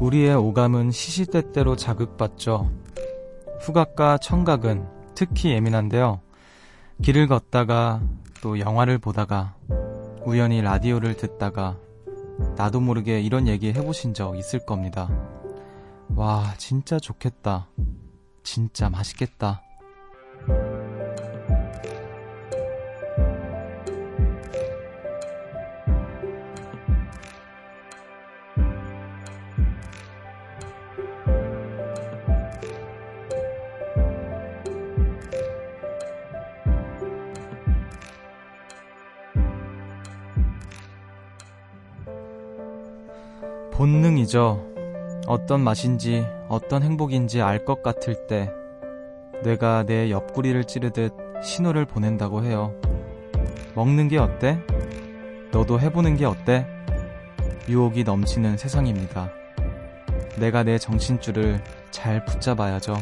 우리의 오감은 시시때때로 자극받죠. 후각과 청각은 특히 예민한데요. 길을 걷다가 또 영화를 보다가 우연히 라디오를 듣다가 나도 모르게 이런 얘기 해보신 적 있을 겁니다. 와, 진짜 좋겠다. 진짜 맛있겠다. 본능이죠. 어떤 맛인지, 어떤 행복인지 알 것 같을 때, 뇌가 내 옆구리를 찌르듯 신호를 보낸다고 해요. 먹는 게 어때? 너도 해보는 게 어때? 유혹이 넘치는 세상입니다. 내가 내 정신줄을 잘 붙잡아야죠.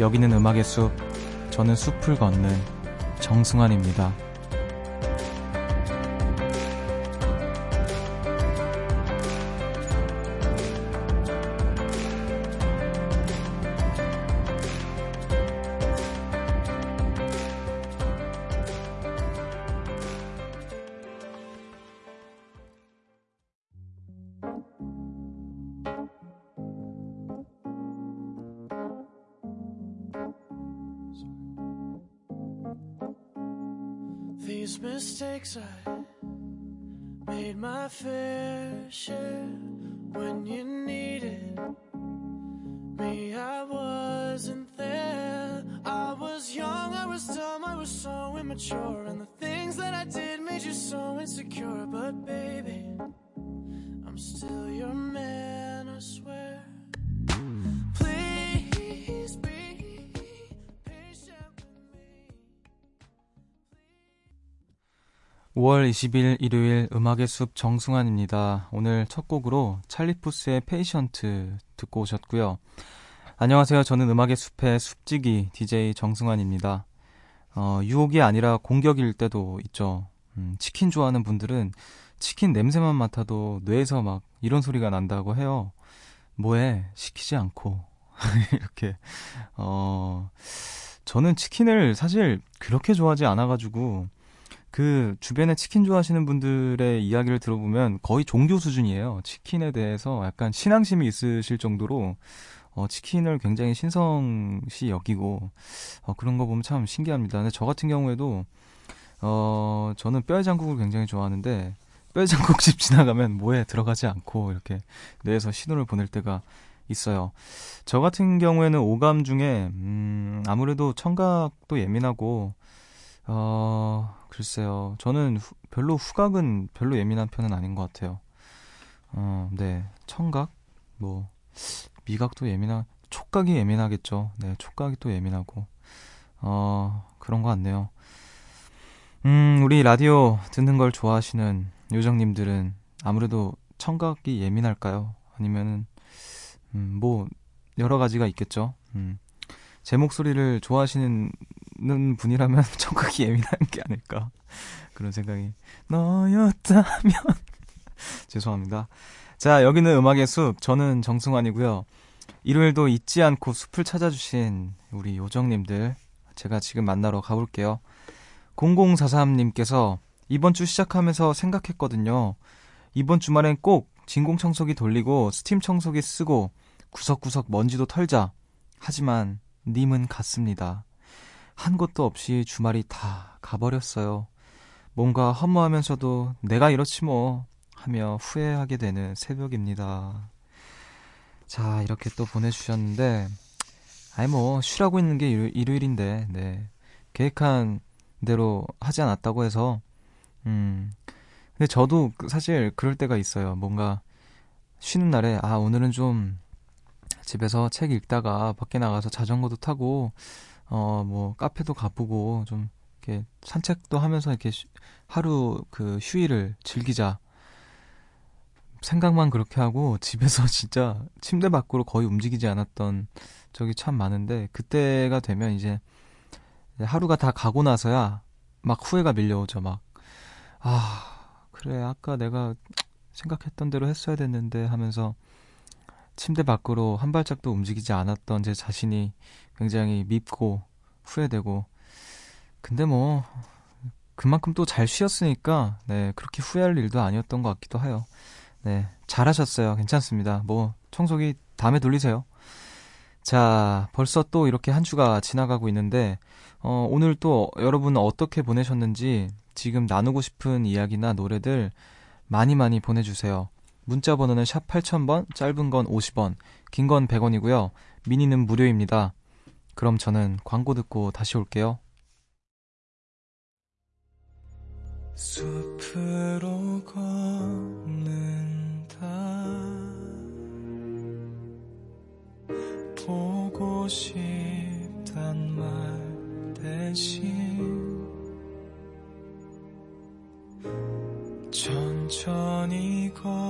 여기는 음악의 숲, 저는 숲을 걷는 정승환입니다. Mistakes I made my fair share when you needed 5월 20일 일요일 음악의 숲 정승환입니다. 오늘 첫 곡으로 찰리푸스의 Patient 듣고 오셨고요. 안녕하세요. 저는 음악의 숲의 숲지기 DJ 정승환입니다. 어, 유혹이 아니라 공격일 때도 있죠. 음, 치킨 좋아하는 분들은 치킨 냄새만 맡아도 뇌에서 막 이런 소리가 난다고 해요. 뭐해? 시키지 않고. 이렇게. 어, 저는 치킨을 사실 그렇게 좋아하지 않아가지고, 그 주변에 치킨 좋아하시는 분들의 이야기를 들어보면 거의 종교 수준이에요. 치킨에 대해서 약간 신앙심이 있으실 정도로 어, 치킨을 굉장히 신성시 여기고 어, 그런 거 보면 참 신기합니다. 근데 저 같은 경우에도 어, 저는 뼈해 장국을 굉장히 좋아하는데 뼈해 장국집 지나가면 뭐에 들어가지 않고 이렇게 뇌에서 신호를 보낼 때가 있어요. 저 같은 경우에는 오감 중에 음, 아무래도 청각도 예민하고 어, 글쎄요. 저는 후, 별로 후각은 별로 예민한 편은 아닌 것 같아요. 어, 네. 청각? 뭐, 미각도 예민한, 촉각이 예민하겠죠. 네, 촉각이 또 예민하고. 어, 그런 것 같네요. 음, 우리 라디오 듣는 걸 좋아하시는 요정님들은 아무래도 청각이 예민할까요? 아니면은, 음, 뭐, 여러 가지가 있겠죠. 음, 제 목소리를 좋아하시는 분이라면 청각이 예민한 게 아닐까. 그런 생각이. 너였다면. 죄송합니다. 자, 여기는 음악의 숲. 저는 정승환이고요. 일요일도 잊지 않고 숲을 찾아주신 우리 요정님들. 제가 지금 만나러 가볼게요. 0043님께서 이번 주 시작하면서 생각했거든요. 이번 주말엔 꼭 진공 청소기 돌리고 스팀 청소기 쓰고 구석구석 먼지도 털자. 하지만 님은 갔습니다. 한 것도 없이 주말이 다 가버렸어요. 뭔가 허무하면서도 내가 이렇지 뭐 하며 후회하게 되는 새벽입니다. 자, 이렇게 또 보내주셨는데, 아이 뭐, 쉬라고 있는 게 일요, 일요 일인데, 네. 계획한 대로 하지 않았다고 해서, 음. 근데 저도 사실 그럴 때가 있어요. 뭔가, 쉬는 날에, 아, 오늘은 좀, 집에서 책 읽다가 밖에 나가서 자전거도 타고, 어, 뭐, 카페도 가보고, 좀, 이렇게 산책도 하면서 이렇게 쉬, 하루 그 휴일을 즐기자. 생각만 그렇게 하고 집에서 진짜 침대 밖으로 거의 움직이지 않았던 적이 참 많은데 그때가 되면 이제 하루가 다 가고 나서야 막 후회가 밀려오죠. 막 아, 그래 아까 내가 생각했던 대로 했어야 됐는데 하면서 침대 밖으로 한 발짝도 움직이지 않았던 제 자신이 굉장히 밉고 후회되고 근데 뭐 그만큼 또 잘 쉬었으니까 네 그렇게 후회할 일도 아니었던 것 같기도 해요. 네 잘하셨어요. 괜찮습니다. 뭐 청소기 다음에 돌리세요. 자 벌써 또 이렇게 한 주가 지나가고 있는데 어, 오늘 또 여러분 어떻게 보내셨는지 지금 나누고 싶은 이야기나 노래들 많이 많이 보내주세요. 문자 번호는 샵 8000번, 짧은 건 50원, 긴 건 100원이고요. 미니는 무료입니다. 그럼 저는 광고 듣고 다시 올게요. 숲으로 걷는다 보고 싶단 말 대신 천천히 걷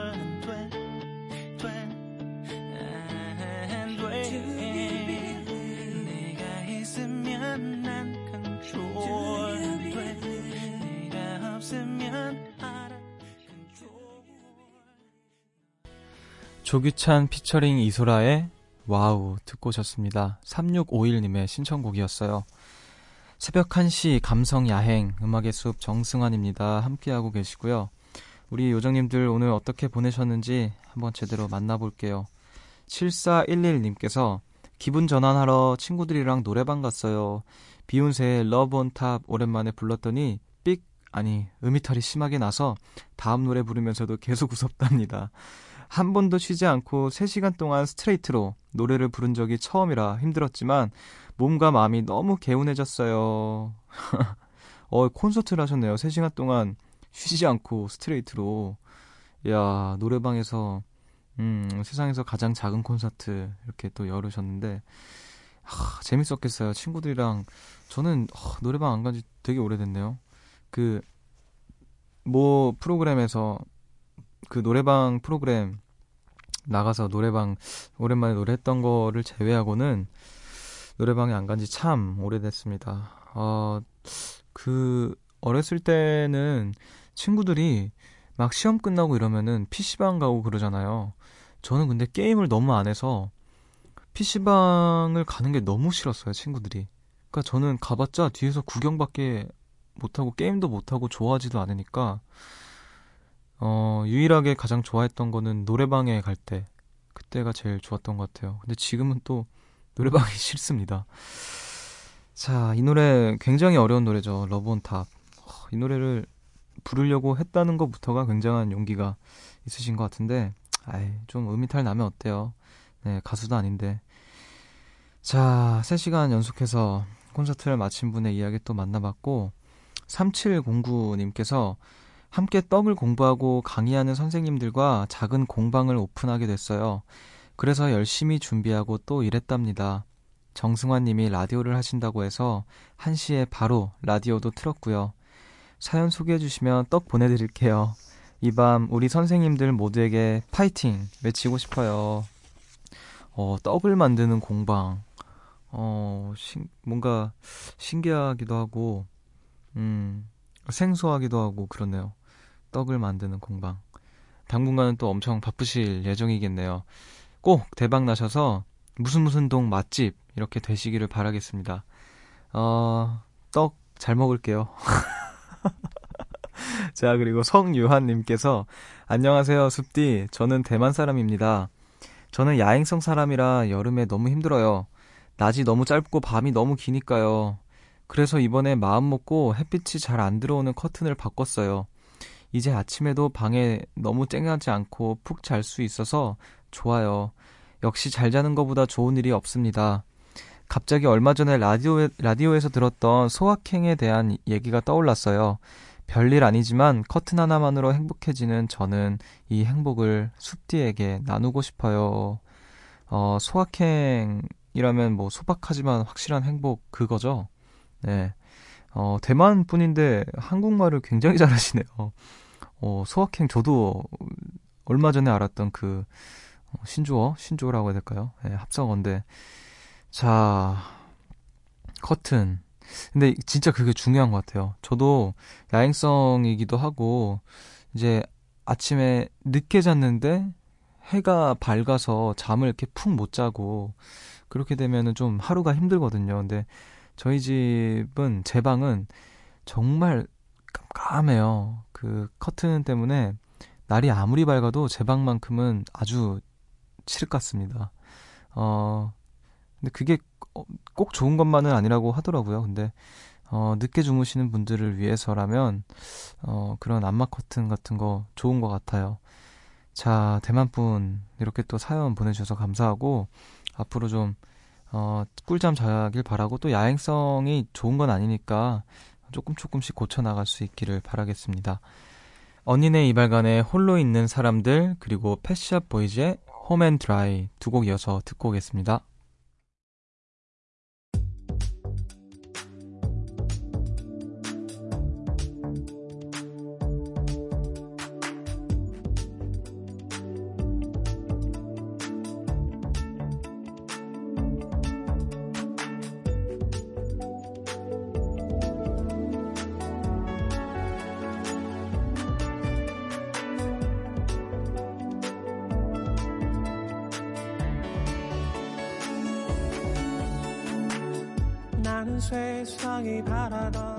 조규찬 피처링 이소라의 Wow 듣고 오셨습니다. 3651님의 신청곡이었어요. 새벽 1시 감성 야행 음악의 숲 정승환입니다. 함께하고 계시고요. 우리 요정님들 오늘 어떻게 보내셨는지 한번 제대로 만나볼게요. 7411님께서 기분 전환하러 친구들이랑 노래방 갔어요. 비욘세의 Love On Top 오랜만에 불렀더니 삑 아니 음이탈이 심하게 나서 다음 노래 부르면서도 계속 웃었답니다. 한 번도 쉬지 않고 3시간 동안 스트레이트로 노래를 부른 적이 처음이라 힘들었지만 몸과 마음이 너무 개운해졌어요. 어, 콘서트를 하셨네요. 3시간 동안 쉬지 않고 스트레이트로. 야, 노래방에서 음, 세상에서 가장 작은 콘서트 이렇게 또 열으셨는데 하, 재밌었겠어요. 친구들이랑 저는 어, 노래방 안 간지 되게 오래됐네요. 그 뭐 프로그램에서 그 노래방 프로그램 나가서 노래방 오랜만에 노래했던 거를 제외하고는 노래방에 안 간 지 참 오래됐습니다. 어, 그 어렸을 때는 친구들이 막 시험 끝나고 이러면은 PC방 가고 그러잖아요. 저는 근데 게임을 너무 안 해서 PC방을 가는 게 너무 싫었어요, 친구들이. 그러니까 저는 가봤자 뒤에서 구경밖에 못하고 게임도 못하고 좋아하지도 않으니까 어, 유일하게 가장 좋아했던 거는 노래방에 갈 때. 그때가 제일 좋았던 것 같아요. 근데 지금은 또 노래방이 싫습니다. 자, 이 노래 굉장히 어려운 노래죠. Love On Top. 이 노래를 부르려고 했다는 것부터가 굉장한 용기가 있으신 것 같은데, 아이, 좀 음이탈 나면 어때요? 네, 가수도 아닌데. 자, 3시간 연속해서 콘서트를 마친 분의 이야기 또 만나봤고, 3709님께서 함께 떡을 공부하고 강의하는 선생님들과 작은 공방을 오픈하게 됐어요. 그래서 열심히 준비하고 또 일했답니다. 정승환 님이 라디오를 하신다고 해서 1시에 바로 라디오도 틀었고요. 사연 소개해 주시면 떡 보내드릴게요. 이 밤 우리 선생님들 모두에게 파이팅 외치고 싶어요. 어, 떡을 만드는 공방. 어, 신, 뭔가 신기하기도 하고, 음, 생소하기도 하고 그렇네요. 떡을 만드는 공방. 당분간은 또 엄청 바쁘실 예정이겠네요. 꼭 대박 나셔서 무슨 무슨 동 맛집 이렇게 되시기를 바라겠습니다. 어, 떡 잘 먹을게요. 자, 그리고 성유한님께서 안녕하세요, 숲디. 저는 대만 사람입니다. 저는 야행성 사람이라 여름에 너무 힘들어요. 낮이 너무 짧고 밤이 너무 기니까요. 그래서 이번에 마음 먹고 햇빛이 잘 안 들어오는 커튼을 바꿨어요. 이제 아침에도 방에 너무 쨍하지 않고 푹 잘 수 있어서 좋아요. 역시 잘 자는 것보다 좋은 일이 없습니다. 갑자기 얼마 전에 라디오에, 라디오에서 들었던 소확행에 대한 얘기가 떠올랐어요. 별일 아니지만 커튼 하나만으로 행복해지는 저는 이 행복을 숲디에게 나누고 싶어요. 어, 소확행이라면 뭐 소박하지만 확실한 행복 그거죠. 네. 어, 대만 분인데 한국말을 굉장히 잘하시네요. 어, 소확행 저도 얼마 전에 알았던 그 어, 신조어, 신조어라고 해야 될까요? 네, 합성어인데 자 커튼. 근데 진짜 그게 중요한 것 같아요. 저도 야행성이기도 하고 이제 아침에 늦게 잤는데 해가 밝아서 잠을 이렇게 푹 못 자고 그렇게 되면은 좀 하루가 힘들거든요. 근데 저희 집은 제 방은 정말 깜깜해요. 그 커튼 때문에 날이 아무리 밝아도 제 방만큼은 아주 칠흑 같습니다. 어, 근데 그게 어, 꼭 좋은 것만은 아니라고 하더라고요. 근데 어, 늦게 주무시는 분들을 위해서라면 어, 그런 안마 커튼 같은 거 좋은 것 같아요. 자, 대만분 이렇게 또 사연 보내주셔서 감사하고 앞으로 좀 어, 꿀잠 자길 바라고 또 야행성이 좋은 건 아니니까 조금 조금씩 고쳐 나갈 수 있기를 바라겠습니다. 언니네 이발관에 홀로 있는 사람들 그리고 패시업 보이즈의 홈앤드라이 두 곡 이어서 듣고 오겠습니다. 세상이 바라던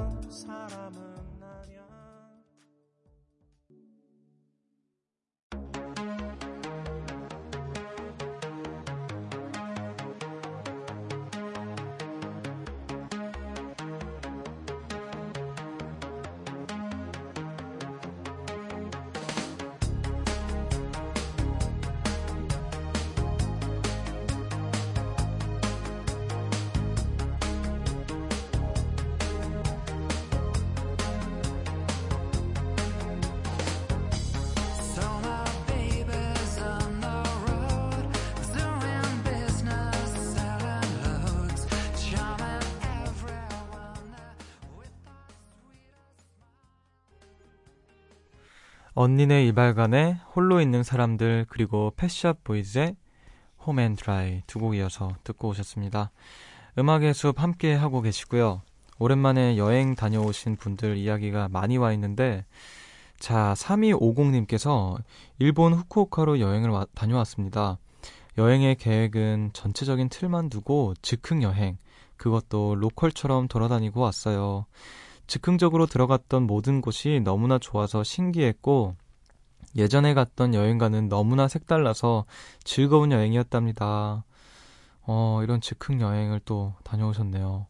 언니네 이발관에 홀로 있는 사람들 그리고 Pet Shop Boys의 Home and Dry 두 곡 이어서 듣고 오셨습니다. 음악의 숲 함께 하고 계시고요. 오랜만에 여행 다녀오신 분들 이야기가 많이 와 있는데 자 3250님께서 일본 후쿠오카로 여행을 와- 다녀왔습니다. 여행의 계획은 전체적인 틀만 두고 즉흥 여행 그것도 로컬처럼 돌아다니고 왔어요. 즉흥적으로 들어갔던 모든 곳이 너무나 좋아서 신기했고 예전에 갔던 여행과는 너무나 색달라서 즐거운 여행이었답니다. 어, 이런 즉흥 여행을 또 다녀오셨네요.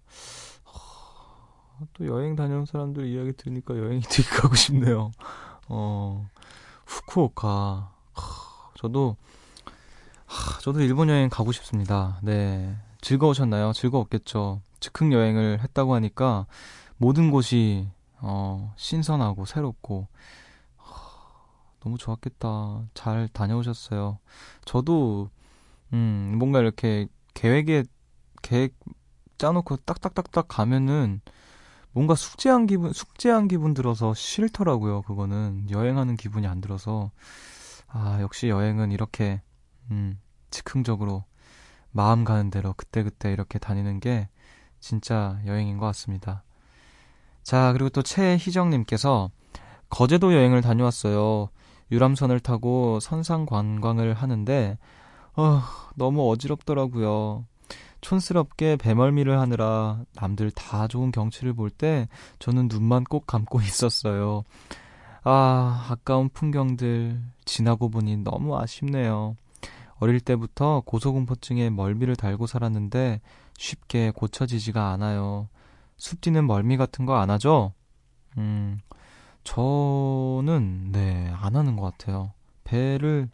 어, 또 여행 다녀온 사람들 이야기 들으니까 여행이 되게 가고 싶네요. 어, 후쿠오카. 하, 저도, 하, 저도 일본 여행 가고 싶습니다. 네. 즐거우셨나요? 즐거웠겠죠. 즉흥 여행을 했다고 하니까 모든 곳이 어, 신선하고 새롭고 하, 너무 좋았겠다. 잘 다녀오셨어요. 저도 음, 뭔가 이렇게 계획에 계획 짜놓고 딱딱딱딱 가면은 뭔가 숙제한 기분 숙제한 기분 들어서 싫더라고요. 그거는 여행하는 기분이 안 들어서 아 역시 여행은 이렇게 음, 즉흥적으로 마음 가는 대로 그때그때 이렇게 다니는 게 진짜 여행인 것 같습니다. 자, 그리고 또 최희정님께서 거제도 여행을 다녀왔어요. 유람선을 타고 선상 관광을 하는데, 어, 너무 어지럽더라고요. 촌스럽게 배멀미를 하느라 남들 다 좋은 경치를 볼 때 저는 눈만 꼭 감고 있었어요. 아, 아까운 풍경들 지나고 보니 너무 아쉽네요. 어릴 때부터 고소공포증에 멀미를 달고 살았는데 쉽게 고쳐지지가 않아요. 숲지는 멀미 같은 거 안 하죠? 음, 저는, 네, 안 하는 것 같아요. 배를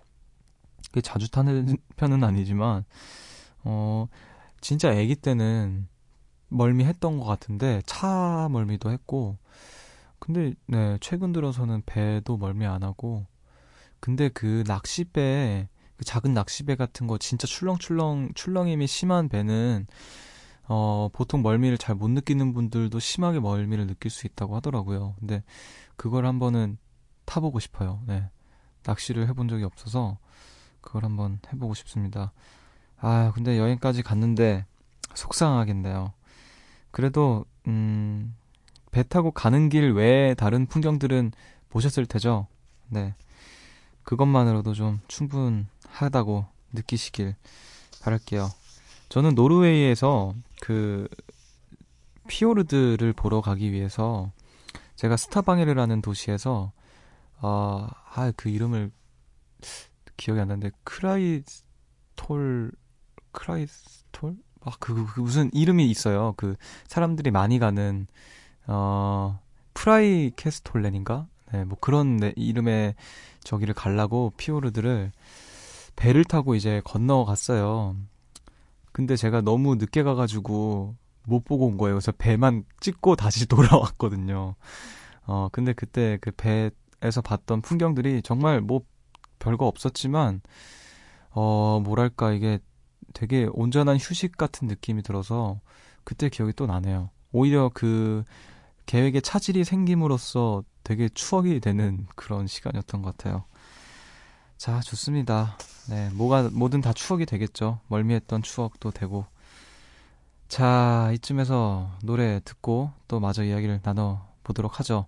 자주 타는 편은 아니지만, 어, 진짜 아기 때는 멀미 했던 것 같은데 차 멀미도 했고 근데 네 최근 들어서는 배도 멀미 안 하고 근데 그 낚시배 그 작은 낚시배 같은 거 진짜 출렁출렁 출렁임이 심한 배는 어 보통 멀미를 잘 못 느끼는 분들도 심하게 멀미를 느낄 수 있다고 하더라고요. 근데 그걸 한번은 타보고 싶어요. 네 낚시를 해본 적이 없어서 그걸 한번 해보고 싶습니다. 아 근데 여행까지 갔는데 속상하겠네요. 그래도 음, 배 타고 가는 길 외에 다른 풍경들은 보셨을 테죠. 네. 그것만으로도 좀 충분하다고 느끼시길 바랄게요. 저는 노르웨이에서 그 피오르드를 보러 가기 위해서 제가 스타방에르라는 도시에서 어, 아, 그 이름을 기억이 안 나는데 크라이톨 크라이스톨 아, 그, 그 무슨 이름이 있어요. 그 사람들이 많이 가는 어 프라이 캐스톨렌인가? 네, 뭐 그런 네, 이름의 저기를 갈라고 피오르드를 배를 타고 이제 건너갔어요. 근데 제가 너무 늦게 가가지고 못 보고 온 거예요. 그래서 배만 찍고 다시 돌아왔거든요. 어, 근데 그때 그 배에서 봤던 풍경들이 정말 뭐 별거 없었지만, 어, 뭐랄까, 이게 되게 온전한 휴식 같은 느낌이 들어서 그때 기억이 또 나네요. 오히려 그 계획에 차질이 생김으로써 되게 추억이 되는 그런 시간이었던 것 같아요. 자, 좋습니다. 네, 뭐가, 뭐든 다 추억이 되겠죠. 멀미했던 추억도 되고. 자, 이쯤에서 노래 듣고 또 마저 이야기를 나눠 보도록 하죠.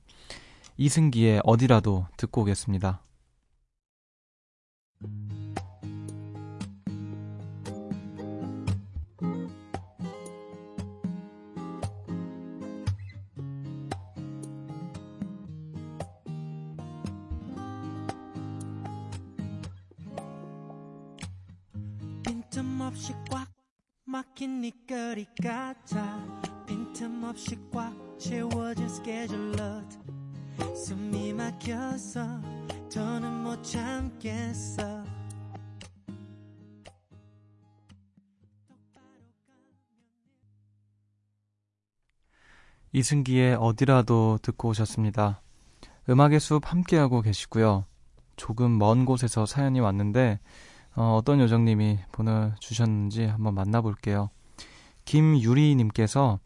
이승기의 어디라도 듣고 오겠습니다. 빈틈없이 꽉 막힌 네 거리 같아 빈틈없이 꽉 채워진 스케줄러 숨이 막혀서 더는 못 참겠어 이승기의 어디라도 듣고 오셨습니다. 음악의 숲 함께하고 계시고요. 조금 먼 곳에서 사연이 왔는데 어, 어떤 요정님이 보내주셨는지 한번 만나볼게요. 김유리님께서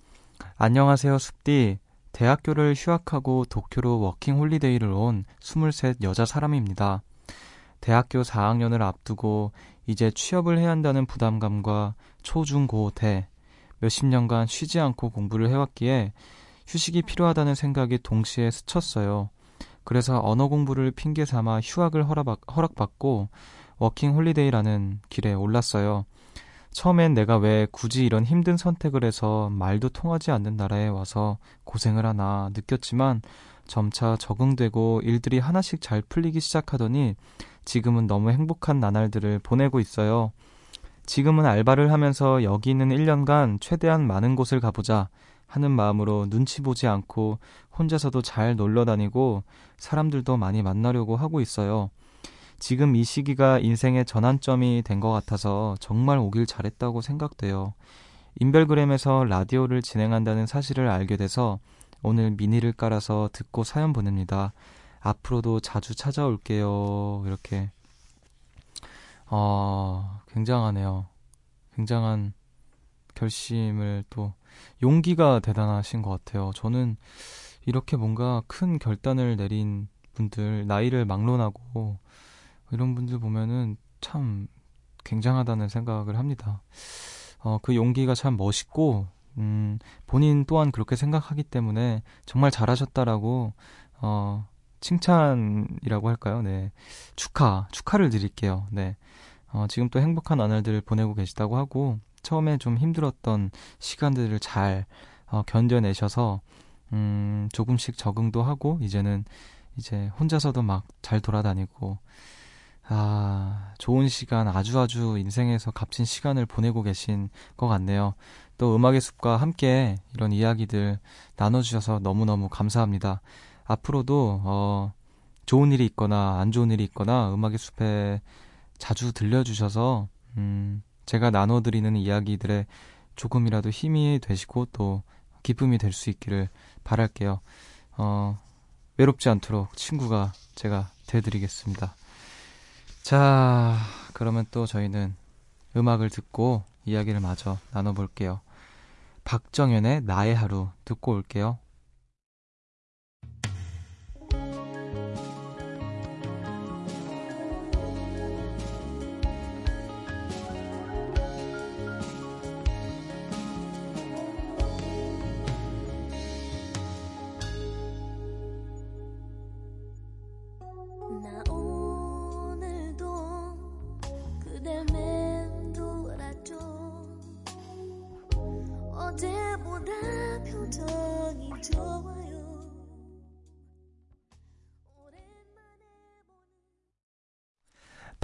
안녕하세요 숲디 대학교를 휴학하고 도쿄로 워킹 홀리데이를 온 23 여자 사람입니다. 대학교 4학년을 앞두고 이제 취업을 해야 한다는 부담감과 초중고 대 몇십 년간 쉬지 않고 공부를 해왔기에 휴식이 필요하다는 생각이 동시에 스쳤어요. 그래서 언어 공부를 핑계 삼아 휴학을 허락받고 워킹 홀리데이라는 길에 올랐어요. 처음엔 내가 왜 굳이 이런 힘든 선택을 해서 말도 통하지 않는 나라에 와서 고생을 하나 느꼈지만 점차 적응되고 일들이 하나씩 잘 풀리기 시작하더니 지금은 너무 행복한 나날들을 보내고 있어요. 지금은 알바를 하면서 여기 있는 1년간 최대한 많은 곳을 가보자 하는 마음으로 눈치 보지 않고 혼자서도 잘 놀러 다니고 사람들도 많이 만나려고 하고 있어요. 지금 이 시기가 인생의 전환점이 된 것 같아서 정말 오길 잘했다고 생각돼요. 인별그램에서 라디오를 진행한다는 사실을 알게 돼서 오늘 미니를 깔아서 듣고 사연 보냅니다. 앞으로도 자주 찾아올게요. 이렇게. 어, 굉장하네요. 굉장한 결심을 또, 용기가 대단하신 것 같아요. 저는 이렇게 뭔가 큰 결단을 내린 분들, 나이를 막론하고, 이런 분들 보면은 참 굉장하다는 생각을 합니다. 어, 그 용기가 참 멋있고, 음, 본인 또한 그렇게 생각하기 때문에 정말 잘하셨다라고, 어, 칭찬이라고 할까요? 네. 축하, 축하를 드릴게요. 네. 어, 지금 또 행복한 나날들을 보내고 계시다고 하고, 처음에 좀 힘들었던 시간들을 잘, 어, 견뎌내셔서, 음, 조금씩 적응도 하고, 이제는 이제 혼자서도 막 잘 돌아다니고, 아, 좋은 시간, 아주 아주 인생에서 값진 시간을 보내고 계신 것 같네요. 또 음악의 숲과 함께 이런 이야기들 나눠주셔서 너무너무 감사합니다. 앞으로도, 어, 좋은 일이 있거나 안 좋은 일이 있거나 음악의 숲에 자주 들려주셔서, 음, 제가 나눠드리는 이야기들에 조금이라도 힘이 되시고 또 기쁨이 될 수 있기를 바랄게요. 어, 외롭지 않도록 친구가 제가 되드리겠습니다. 자, 그러면 또 저희는 음악을 듣고 이야기를 마저 나눠볼게요. 박정현의 나의 하루 듣고 올게요.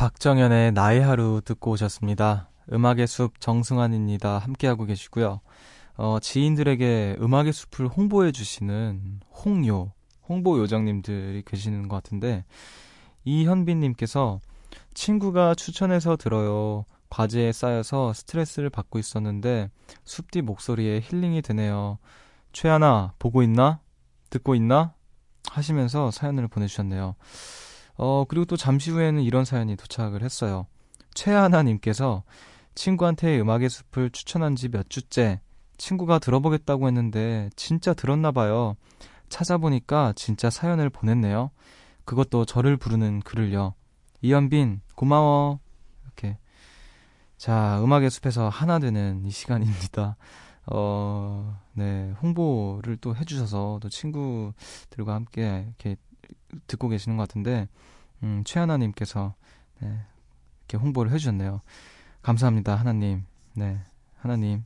박정현의 나의 하루 듣고 오셨습니다. 음악의 숲 정승환입니다. 함께하고 계시고요. 어, 지인들에게 음악의 숲을 홍보해 주시는 홍요, 홍보 요정님들이 계시는 것 같은데, 이현빈님께서 친구가 추천해서 들어요. 과제에 쌓여서 스트레스를 받고 있었는데, 숲디 목소리에 힐링이 되네요. 최하나, 보고 있나? 듣고 있나? 하시면서 사연을 보내주셨네요. 어, 그리고 또 잠시 후에는 이런 사연이 도착을 했어요. 최하나님께서 친구한테 음악의 숲을 추천한 지 몇 주째 친구가 들어보겠다고 했는데 진짜 들었나 봐요. 찾아보니까 진짜 사연을 보냈네요. 그것도 저를 부르는 글을요. 이현빈 고마워. 이렇게 자 음악의 숲에서 하나 되는 이 시간입니다. 어, 네 홍보를 또 해주셔서 또 친구들과 함께 이렇게 듣고 계시는 것 같은데, 음, 최하나님께서, 네, 이렇게 홍보를 해주셨네요. 감사합니다, 하나님. 네, 하나님.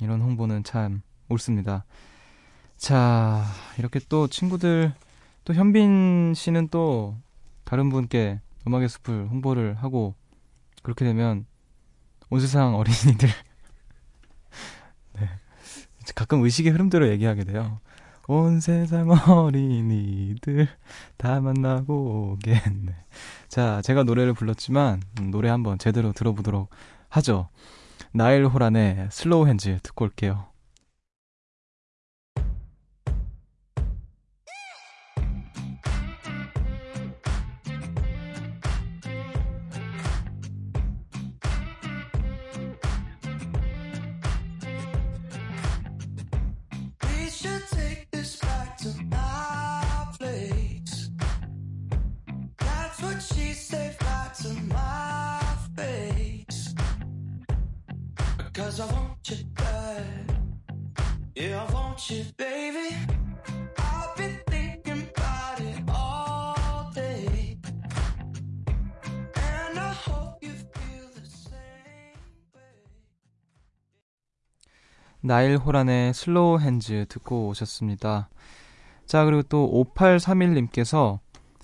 이런 홍보는 참 옳습니다. 자, 이렇게 또 친구들, 또 현빈 씨는 또 다른 분께 음악의 숲을 홍보를 하고, 그렇게 되면 온 세상 어린이들, 네. 가끔 의식의 흐름대로 얘기하게 돼요. 온 세상 어린이들 다 만나고 오겠네. 자, 제가 노래를 불렀지만 음, 노래 한번 제대로 들어보도록 하죠. 나일 호란의 Slow Hands 듣고 올게요. 나일 호란의 Slow Hands 듣고 오셨습니다. 자, 그리고 또 5831님께서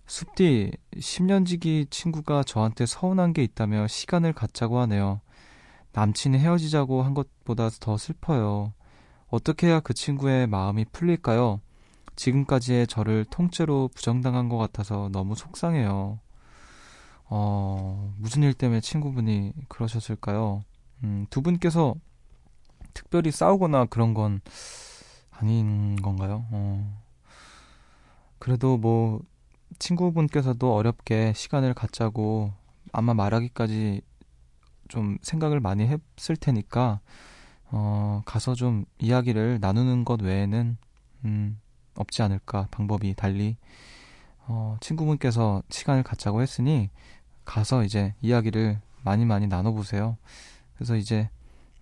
숲디 10년지기 친구가 저한테 서운한 게 있다며 시간을 갖자고 하네요. 남친이 헤어지자고 한 것보다 더 슬퍼요. 어떻게 해야 그 친구의 마음이 풀릴까요? 지금까지의 저를 통째로 부정당한 것 같아서 너무 속상해요. 어, 무슨 일 때문에 친구분이 그러셨을까요? 음, 두 분께서 특별히 싸우거나 그런 건 아닌 건가요? 어. 그래도 뭐, 친구분께서도 어렵게 시간을 갖자고 아마 말하기까지 좀 생각을 많이 했을 테니까 어, 가서 좀 이야기를 나누는 것 외에는 음, 없지 않을까 방법이 달리 어, 친구분께서 시간을 갖자고 했으니 가서 이제 이야기를 많이 많이 나눠보세요. 그래서 이제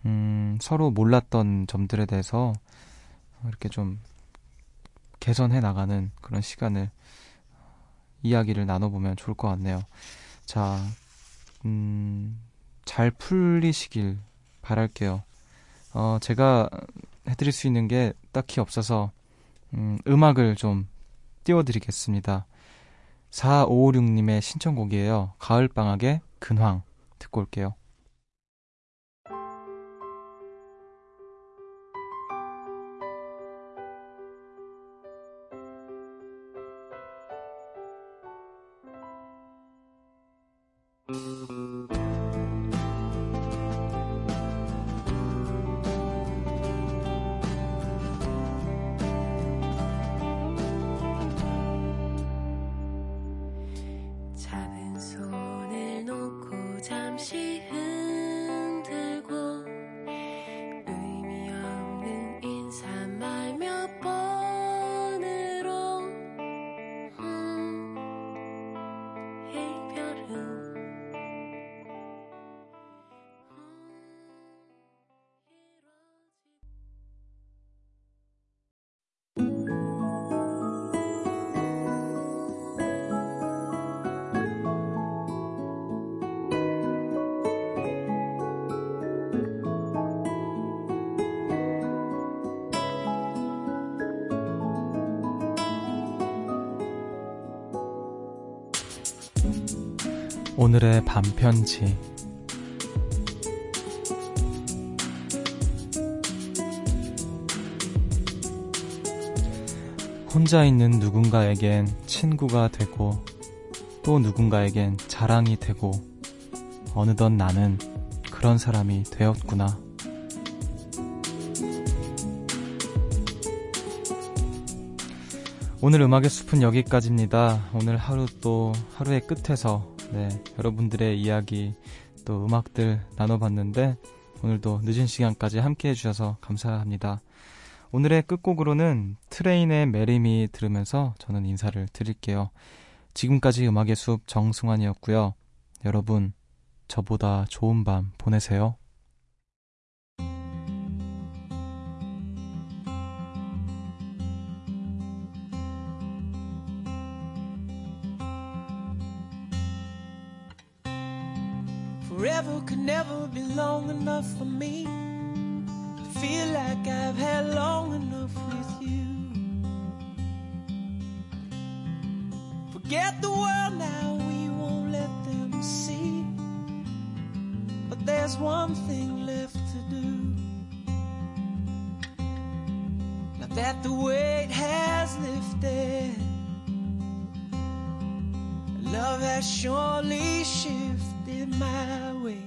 음, 서로 몰랐던 점들에 대해서 이렇게 좀 개선해 나가는 그런 시간을 이야기를 나눠보면 좋을 것 같네요. 자, 음, 잘 풀리시길 바랄게요. 어, 제가 해드릴 수 있는 게 딱히 없어서, 음, 음악을 좀 띄워드리겠습니다. 4556님의 신청곡이에요. 가을방학의 근황. 듣고 올게요. 오늘의 반편지 혼자 있는 누군가에겐 친구가 되고 또 누군가에겐 자랑이 되고 어느덧 나는 그런 사람이 되었구나. 오늘 음악의 숲은 여기까지입니다. 오늘 하루 또 하루의 끝에서 네, 여러분들의 이야기 또 음악들 나눠봤는데 오늘도 늦은 시간까지 함께 해주셔서 감사합니다. 오늘의 끝곡으로는 트레인의 Marry Me 들으면서 저는 인사를 드릴게요. 지금까지 음악의 숲 정승환이었고요. 여러분, 저보다 좋은 밤 보내세요. Forever could never be long enough for me to feel like I've had long enough with you. Forget the world now, we won't let them see. But there's one thing left to do. Now that the weight has lifted, love has surely shifted my way.